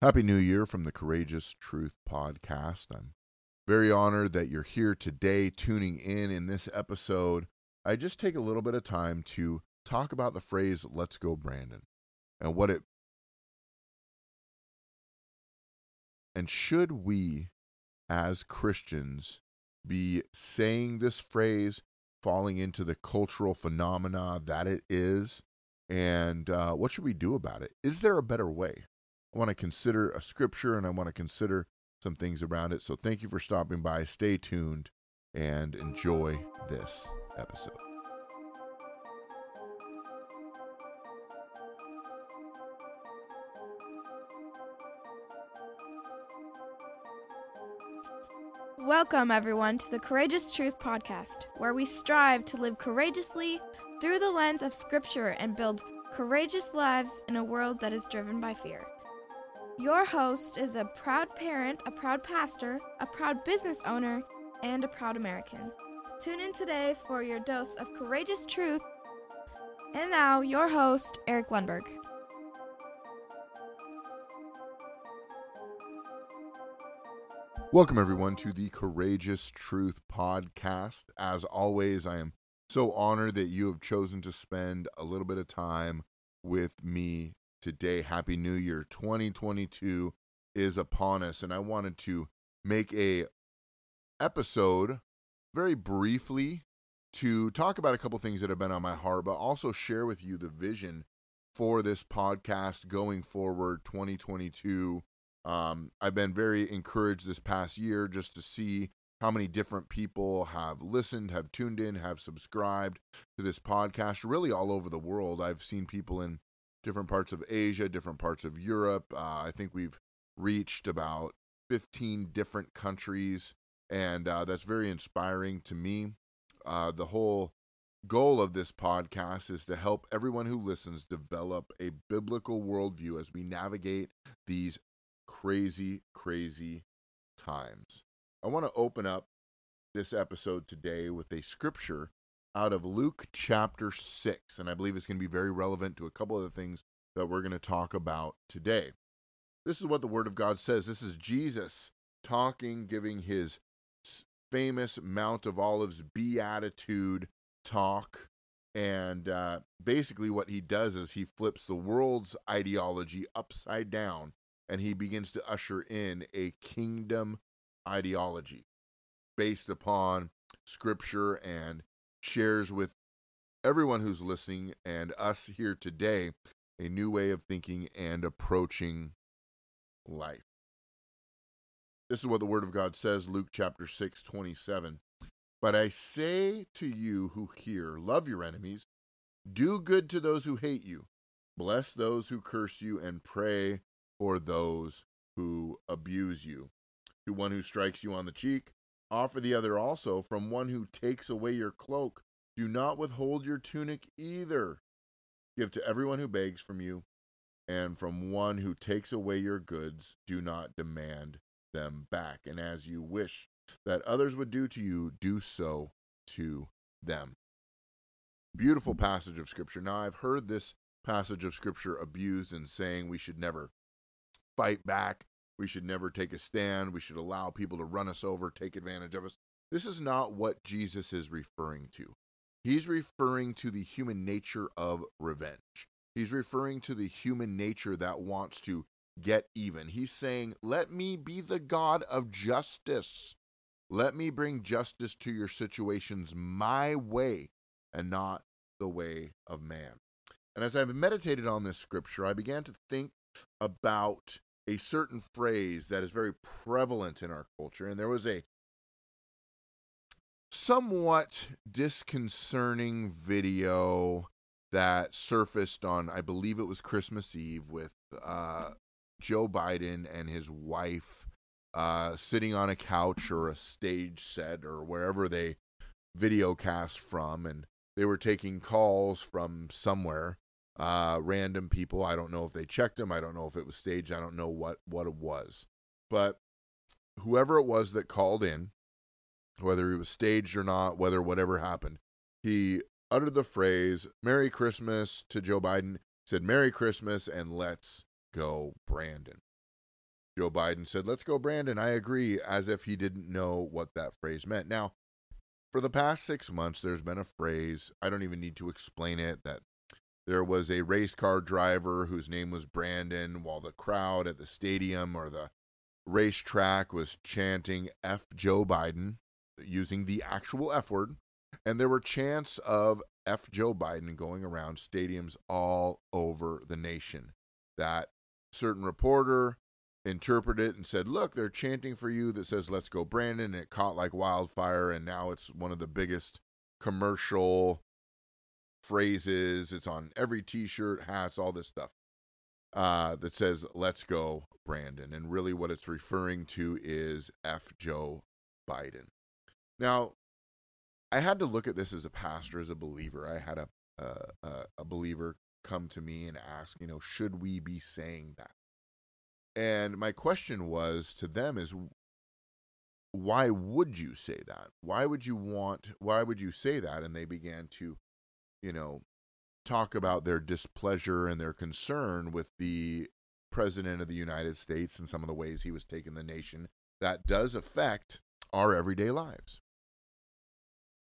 Happy New Year from the Courageous Truth Podcast. I'm very honored that you're here today tuning in in this episode. I just take a little bit of time to talk about the phrase let's go Brandon and what it and should we as Christians be saying this phrase falling into the cultural phenomena that it is and uh, what should we do about it? Is there a better way? Want to consider a scripture and I want to consider some things around it. So thank you for stopping by. Stay tuned and enjoy this episode. Welcome, everyone, to the Courageous Truth Podcast, where we strive to live courageously through the lens of Scripture and build courageous lives in a world that is driven by fear. Your host is a proud parent, a proud pastor, a proud business owner, and a proud American. Tune in today for your dose of courageous truth. And now, your host, Eric Lundberg. Welcome, everyone, to the Courageous Truth Podcast. As always, I am so honored that you have chosen to spend a little bit of time with me today. Happy New Year. 2022 is upon us, and I wanted to make a episode very briefly to talk about a couple things that have been on my heart, but also share with you the vision for this podcast going forward 2022. Um, I've been very encouraged this past year just to see how many different people have listened, have tuned in, have subscribed to this podcast, really all over the world. I've seen people in different parts of Asia, different parts of Europe. Uh, I think we've reached about 15 different countries, and uh, that's very inspiring to me. Uh, the whole goal of this podcast is to help everyone who listens develop a biblical worldview as we navigate these crazy, crazy times. I want to open up this episode today with a scripture out of Luke chapter 6, and I believe it's going to be very relevant to a couple of the things that we're going to talk about today. This is what the Word of God says. This is Jesus talking, giving his famous Mount of Olives beatitude talk. And uh, basically, what he does is he flips the world's ideology upside down and he begins to usher in a kingdom ideology based upon scripture and shares with everyone who's listening and us here today a new way of thinking and approaching life. This is what the Word of God says, Luke chapter 6, 27. But I say to you who hear, love your enemies, do good to those who hate you, bless those who curse you, and pray for those who abuse you. To one who strikes you on the cheek, offer the other also. From one who takes away your cloak, do not withhold your tunic either. Give to everyone who begs from you, and from one who takes away your goods, do not demand them back. And as you wish that others would do to you, do so to them. Beautiful passage of Scripture. Now, I've heard this passage of Scripture abused and saying we should never fight back, we should never take a stand, we should allow people to run us over, take advantage of us. This is not what Jesus is referring to. He's referring to the human nature of revenge. He's referring to the human nature that wants to get even. He's saying, Let me be the God of justice. Let me bring justice to your situations my way and not the way of man. And as I've meditated on this scripture, I began to think about a certain phrase that is very prevalent in our culture. And there was a somewhat disconcerting video that surfaced on, I believe it was Christmas Eve, with uh, Joe Biden and his wife uh, sitting on a couch or a stage set or wherever they video cast from, and they were taking calls from somewhere, uh, random people. I don't know if they checked them. I don't know if it was staged. I don't know what what it was, but whoever it was that called in whether he was staged or not, whether whatever happened. He uttered the phrase Merry Christmas to Joe Biden, said Merry Christmas and let's go, Brandon. Joe Biden said, Let's go, Brandon. I agree, as if he didn't know what that phrase meant. Now, for the past six months, there's been a phrase, I don't even need to explain it, that there was a race car driver whose name was Brandon, while the crowd at the stadium or the racetrack was chanting F Joe Biden using the actual F word. And there were chants of F Joe Biden going around stadiums all over the nation. That certain reporter interpreted and said, Look, they're chanting for you that says, Let's go, Brandon. And it caught like wildfire. And now it's one of the biggest commercial phrases. It's on every t shirt, hats, all this stuff uh, that says, Let's go, Brandon. And really, what it's referring to is F. Joe Biden. Now, I had to look at this as a pastor, as a believer. I had a, a, a believer come to me and ask, you know, should we be saying that? And my question was to them is why would you say that? Why would you want why would you say that? And they began to, you know, talk about their displeasure and their concern with the president of the United States and some of the ways he was taking the nation that does affect our everyday lives.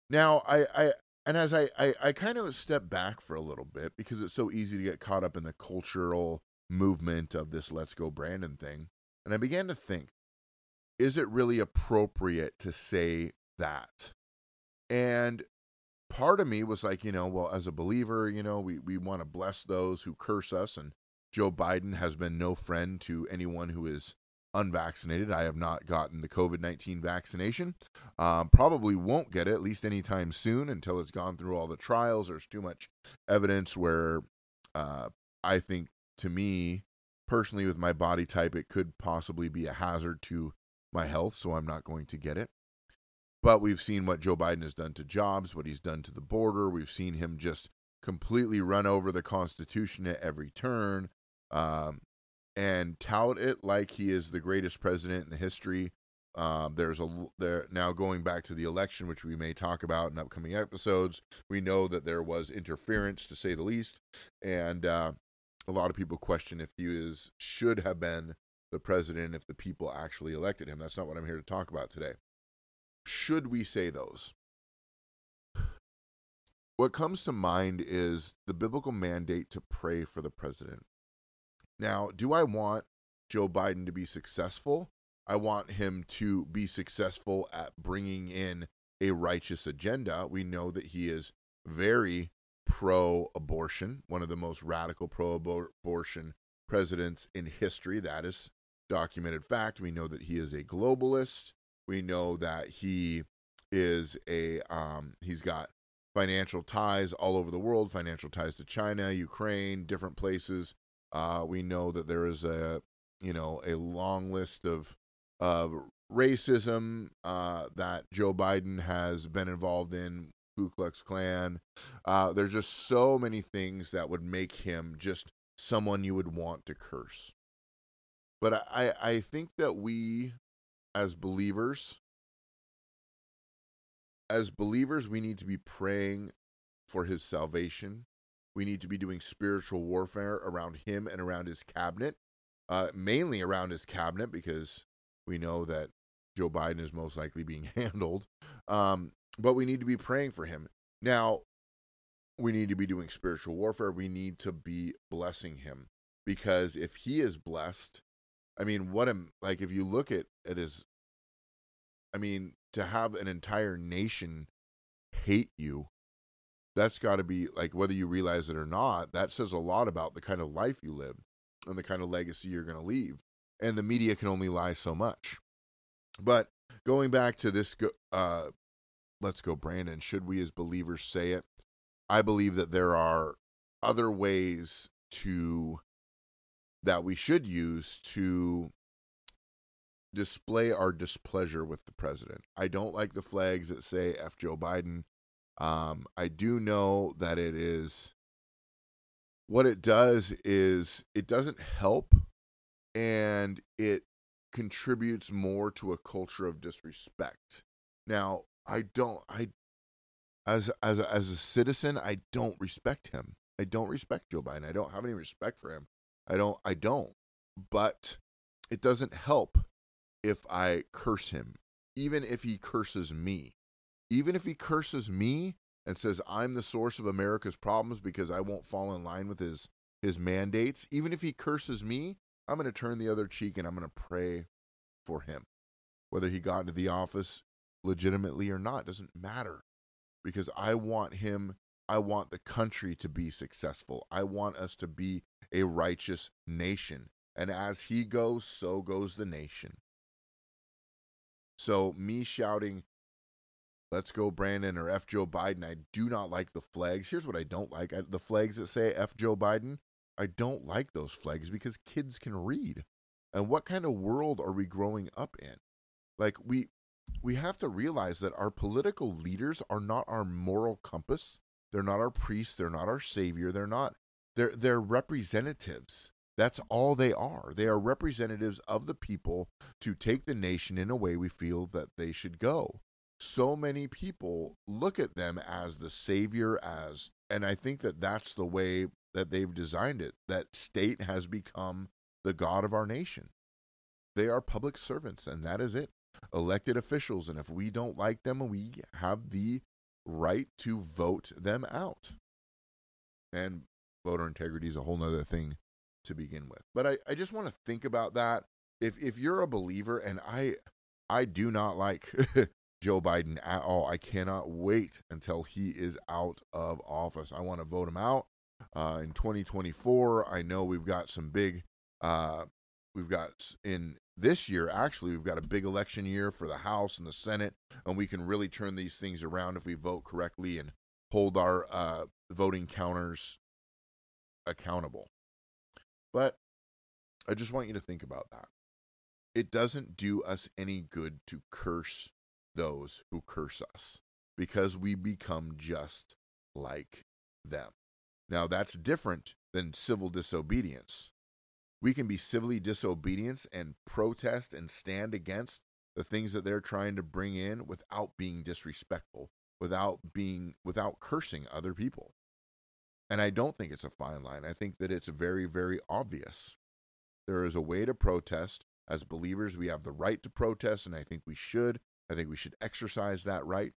Now, I, I and as I, I, I kind of step back for a little bit because it's so easy to get caught up in the cultural movement of this let's go Brandon thing. And I began to think, is it really appropriate to say that? And part of me was like, you know, well, as a believer, you know, we, we want to bless those who curse us. And Joe Biden has been no friend to anyone who is unvaccinated. I have not gotten the COVID 19 vaccination. Um, probably won't get it, at least anytime soon, until it's gone through all the trials. There's too much evidence where uh, I think, to me, personally, with my body type, it could possibly be a hazard to my health. So I'm not going to get it. But we've seen what Joe Biden has done to jobs, what he's done to the border. We've seen him just completely run over the Constitution at every turn. Um, and tout it like he is the greatest president in the history. Um, there's a there now going back to the election, which we may talk about in upcoming episodes. We know that there was interference, to say the least, and uh, a lot of people question if he is should have been the president if the people actually elected him. That's not what I'm here to talk about today. Should we say those? What comes to mind is the biblical mandate to pray for the president. Now, do I want Joe Biden to be successful? I want him to be successful at bringing in a righteous agenda. We know that he is very pro abortion, one of the most radical pro abortion presidents in history. That is documented fact. We know that he is a globalist. We know that he is a um, he's got financial ties all over the world, financial ties to China, Ukraine, different places. Uh, we know that there is a you know a long list of of racism uh, that Joe Biden has been involved in. Ku Klux Klan. Uh, there's just so many things that would make him just someone you would want to curse. But I, I think that we, as believers, as believers, we need to be praying for his salvation. We need to be doing spiritual warfare around him and around his cabinet, uh, mainly around his cabinet, because we know that Joe Biden is most likely being handled. Um, but we need to be praying for him. Now, we need to be doing spiritual warfare. We need to be blessing him because if he is blessed, I mean, what am like if you look at at his, I mean, to have an entire nation hate you that's got to be like whether you realize it or not that says a lot about the kind of life you live and the kind of legacy you're going to leave and the media can only lie so much. But going back to this uh let's go brandon should we as believers say it? I believe that there are other ways to that we should use to display our displeasure with the president. I don't like the flags that say F Joe Biden. Um, I do know that it is what it does is it doesn't help and it contributes more to a culture of disrespect. Now, I don't I as as as a citizen, I don't respect him. I don't respect Joe Biden. I don't have any respect for him. I don't I don't. But it doesn't help if I curse him, even if he curses me. Even if he curses me and says I'm the source of America's problems because I won't fall in line with his his mandates, even if he curses me, I'm going to turn the other cheek and I'm going to pray for him. Whether he got into the office legitimately or not doesn't matter because I want him, I want the country to be successful. I want us to be a righteous nation. And as he goes, so goes the nation. So, me shouting, let's go, Brandon, or F. Joe Biden, I do not like the flags. Here's what I don't like I, the flags that say F. Joe Biden. I don't like those flags because kids can read. And what kind of world are we growing up in? Like, we. We have to realize that our political leaders are not our moral compass. They're not our priests. They're not our savior. They're not. They're they're representatives. That's all they are. They are representatives of the people to take the nation in a way we feel that they should go. So many people look at them as the savior, as, and I think that that's the way that they've designed it. That state has become the God of our nation. They are public servants, and that is it. Elected officials, and if we don't like them, we have the right to vote them out. And voter integrity is a whole nother thing to begin with. But I, I just want to think about that. If if you're a believer, and I I do not like Joe Biden at all. I cannot wait until he is out of office. I want to vote him out uh, in 2024. I know we've got some big. Uh, we've got in this year actually we've got a big election year for the House and the Senate, and we can really turn these things around if we vote correctly and hold our uh, voting counters accountable. But I just want you to think about that. It doesn't do us any good to curse those who curse us because we become just like them. Now, that's different than civil disobedience. We can be civilly disobedient and protest and stand against the things that they're trying to bring in without being disrespectful, without being without cursing other people. And I don't think it's a fine line. I think that it's very, very obvious. There is a way to protest. As believers, we have the right to protest, and I think we should. I think we should exercise that right,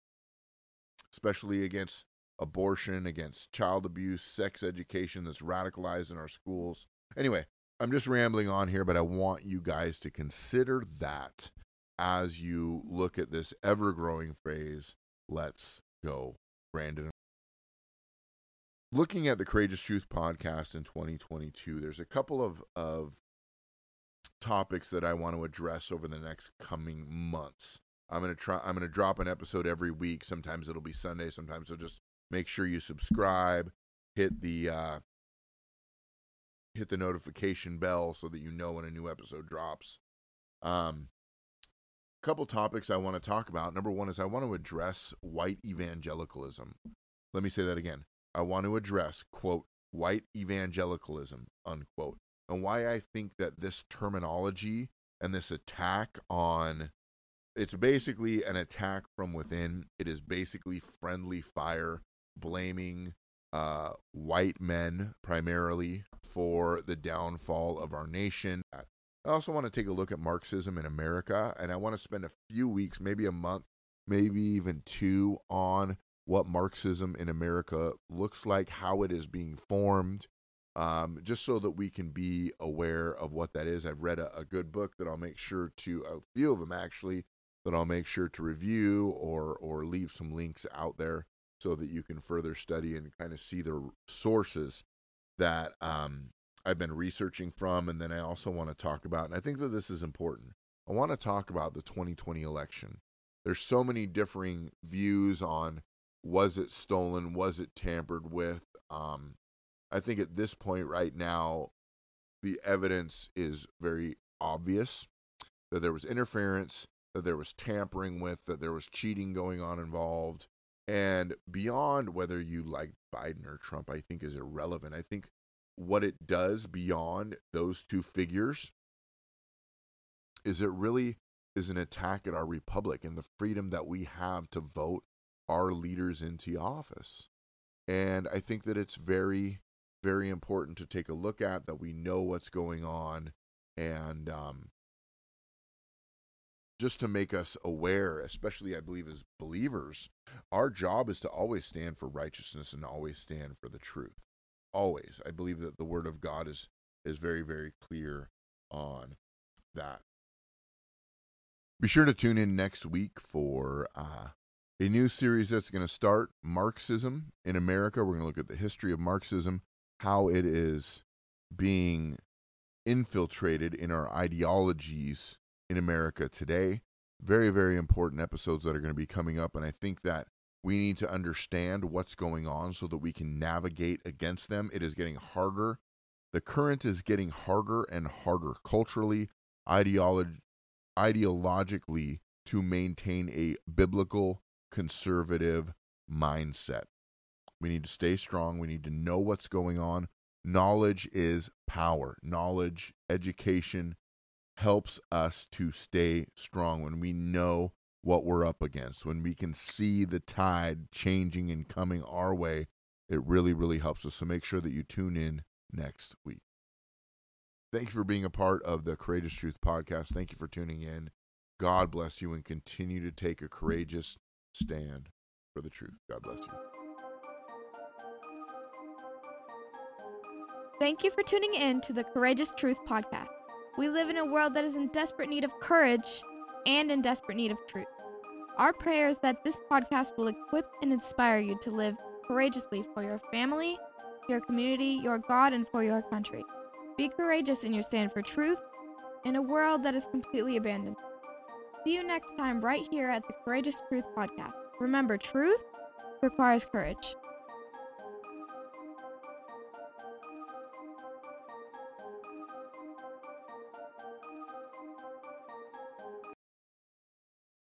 especially against abortion, against child abuse, sex education that's radicalized in our schools. Anyway, I'm just rambling on here, but I want you guys to consider that as you look at this ever growing phrase, let's go, Brandon looking at the Courageous Truth podcast in 2022, there's a couple of, of topics that I want to address over the next coming months. I'm gonna try. I'm gonna drop an episode every week. Sometimes it'll be Sunday. Sometimes so just make sure you subscribe, hit the uh, hit the notification bell so that you know when a new episode drops. Um, couple topics I want to talk about. Number one is I want to address white evangelicalism. Let me say that again. I want to address, quote, white evangelicalism, unquote, and why I think that this terminology and this attack on it's basically an attack from within. It is basically friendly fire, blaming uh, white men primarily for the downfall of our nation. I also want to take a look at Marxism in America, and I want to spend a few weeks, maybe a month, maybe even two, on what Marxism in America looks like, how it is being formed, um, just so that we can be aware of what that is. I've read a, a, good book that I'll make sure to, a few of them actually, that I'll make sure to review or or leave some links out there so that you can further study and kind of see the sources that um, I've been researching from. And then I also want to talk about, and I think that this is important. I want to talk about the 2020 election. There's so many differing views on was it stolen? Was it tampered with? Um, I think at this point right now, the evidence is very obvious that there was interference, that there was tampering with, that there was cheating going on involved. And beyond whether you like Biden or Trump, I think is irrelevant. I think what it does beyond those two figures is it really is an attack at our republic and the freedom that we have to vote our leaders into office. And I think that it's very, very important to take a look at that we know what's going on. And um, just to make us aware, especially I believe as believers, our job is to always stand for righteousness and always stand for the truth. Always. I believe that the word of God is is very, very clear on that. Be sure to tune in next week for uh, a new series that's going to start Marxism in America. We're going to look at the history of Marxism, how it is being infiltrated in our ideologies in America today. Very, very important episodes that are going to be coming up. And I think that we need to understand what's going on so that we can navigate against them. It is getting harder. The current is getting harder and harder culturally, ideolog- ideologically to maintain a biblical conservative mindset. We need to stay strong. We need to know what's going on. Knowledge is power. Knowledge, education helps us to stay strong when we know what we're up against, when we can see the tide changing and coming our way. It really, really helps us. So make sure that you tune in next week. Thank you for being a part of the Courageous Truth podcast. Thank you for tuning in. God bless you and continue to take a courageous stand for the truth. God bless you. Thank you for tuning in to the Courageous Truth podcast. We live in a world that is in desperate need of courage and in desperate need of truth. Our prayer is that this podcast will equip and inspire you to live courageously for your family, your community, your God, and for your country. Be courageous in your stand for truth in a world that is completely abandoned. See you next time right here at the Courageous Truth podcast. Remember, truth requires courage.